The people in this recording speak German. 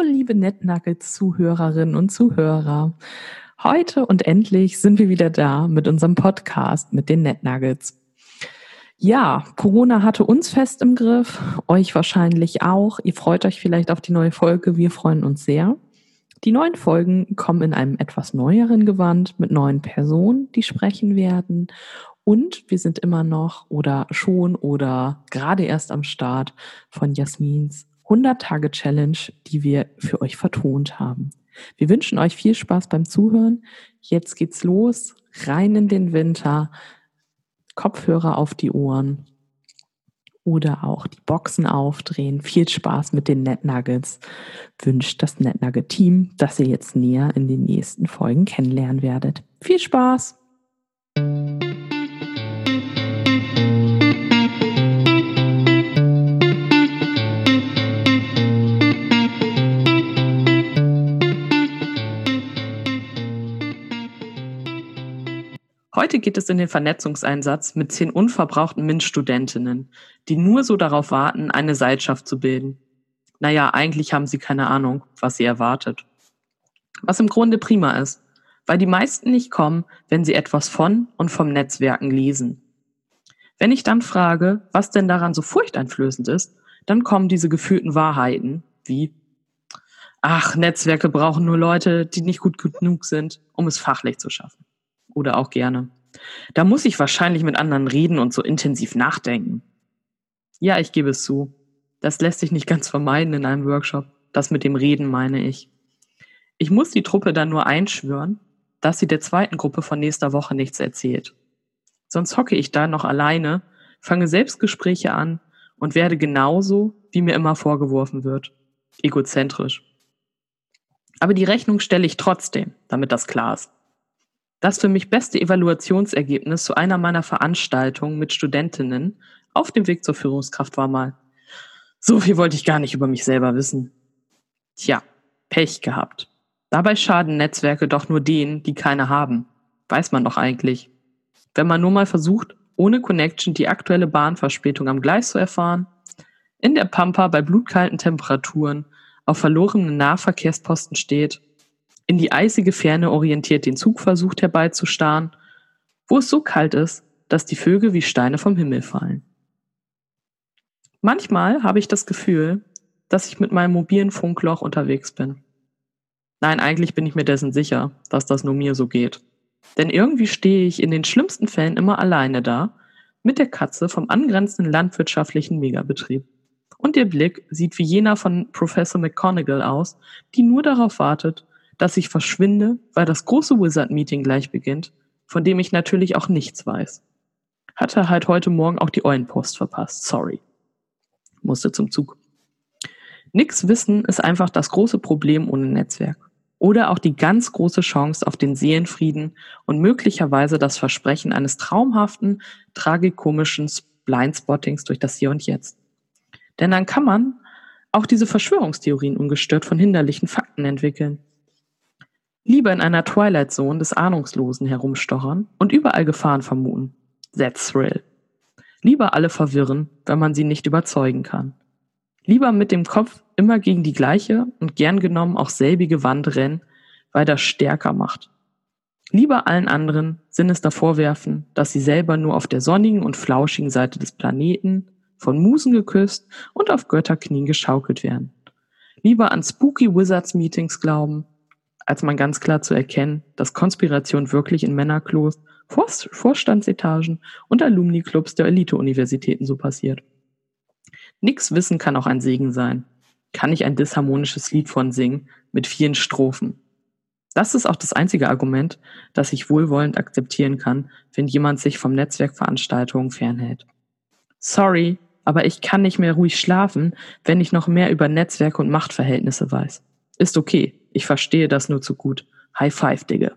liebe NetNuggets-Zuhörerinnen und Zuhörer. Heute und endlich sind wir wieder da mit unserem Podcast mit den NetNuggets. Ja, Corona hatte uns fest im Griff, euch wahrscheinlich auch. Ihr freut euch vielleicht auf die neue Folge, wir freuen uns sehr. Die neuen Folgen kommen in einem etwas neueren Gewand mit neuen Personen, die sprechen werden. Und wir sind immer noch oder schon oder gerade erst am Start von Jasmins 100-Tage-Challenge, die wir für euch vertont haben. Wir wünschen euch viel Spaß beim Zuhören. Jetzt geht's los, rein in den Winter, Kopfhörer auf die Ohren oder auch die Boxen aufdrehen. Viel Spaß mit den NetNuggets wünscht das NetNugget-Team, das ihr jetzt näher in den nächsten Folgen kennenlernen werdet. Viel Spaß! Heute geht es in den Vernetzungseinsatz mit zehn unverbrauchten MINT-Studentinnen, die nur so darauf warten, eine Seilschaft zu bilden. Naja, eigentlich haben sie keine Ahnung, was sie erwartet. Was im Grunde prima ist, weil die meisten nicht kommen, wenn sie etwas von und vom Netzwerken lesen. Wenn ich dann frage, was denn daran so furchteinflößend ist, dann kommen diese gefühlten Wahrheiten wie Ach, Netzwerke brauchen nur Leute, die nicht gut genug sind, um es fachlich zu schaffen. Oder auch gerne. Da muss ich wahrscheinlich mit anderen reden und so intensiv nachdenken. Ja, ich gebe es zu. Das lässt sich nicht ganz vermeiden in einem Workshop. Das mit dem Reden meine ich. Ich muss die Truppe dann nur einschwören, dass sie der zweiten Gruppe von nächster Woche nichts erzählt. Sonst hocke ich da noch alleine, fange Selbstgespräche an und werde genauso, wie mir immer vorgeworfen wird, egozentrisch. Aber die Rechnung stelle ich trotzdem, damit das klar ist. Das für mich beste Evaluationsergebnis zu einer meiner Veranstaltungen mit Studentinnen auf dem Weg zur Führungskraft war mal, so viel wollte ich gar nicht über mich selber wissen. Tja, Pech gehabt. Dabei schaden Netzwerke doch nur denen, die keine haben. Weiß man doch eigentlich. Wenn man nur mal versucht, ohne Connection die aktuelle Bahnverspätung am Gleis zu erfahren, in der Pampa bei blutkalten Temperaturen auf verlorenen Nahverkehrsposten steht in die eisige Ferne orientiert den Zug versucht herbeizustarren, wo es so kalt ist, dass die Vögel wie Steine vom Himmel fallen. Manchmal habe ich das Gefühl, dass ich mit meinem mobilen Funkloch unterwegs bin. Nein, eigentlich bin ich mir dessen sicher, dass das nur mir so geht. Denn irgendwie stehe ich in den schlimmsten Fällen immer alleine da, mit der Katze vom angrenzenden landwirtschaftlichen Megabetrieb. Und ihr Blick sieht wie jener von Professor McGonagall aus, die nur darauf wartet, dass ich verschwinde, weil das große Wizard-Meeting gleich beginnt, von dem ich natürlich auch nichts weiß. Hatte halt heute Morgen auch die Eulenpost verpasst. Sorry. Musste zum Zug. Nix wissen ist einfach das große Problem ohne Netzwerk. Oder auch die ganz große Chance auf den Seelenfrieden und möglicherweise das Versprechen eines traumhaften, tragikomischen Blindspottings durch das Hier und Jetzt. Denn dann kann man auch diese Verschwörungstheorien ungestört von hinderlichen Fakten entwickeln. Lieber in einer Twilight Zone des Ahnungslosen herumstochern und überall Gefahren vermuten. That's thrill. Lieber alle verwirren, wenn man sie nicht überzeugen kann. Lieber mit dem Kopf immer gegen die gleiche und gern genommen auch selbige Wand rennen, weil das stärker macht. Lieber allen anderen sinister vorwerfen, dass sie selber nur auf der sonnigen und flauschigen Seite des Planeten, von Musen geküsst und auf Götterknien geschaukelt werden. Lieber an spooky Wizards Meetings glauben, als man ganz klar zu erkennen, dass Konspiration wirklich in Männerklos, Vorstandsetagen und Alumni-Clubs der Elite-Universitäten so passiert. Nix Wissen kann auch ein Segen sein. Kann ich ein disharmonisches Lied von singen mit vielen Strophen. Das ist auch das einzige Argument, das ich wohlwollend akzeptieren kann, wenn jemand sich vom Netzwerkveranstaltungen fernhält. Sorry, aber ich kann nicht mehr ruhig schlafen, wenn ich noch mehr über Netzwerke und Machtverhältnisse weiß. Ist okay. Ich verstehe das nur zu gut. High five, Digga.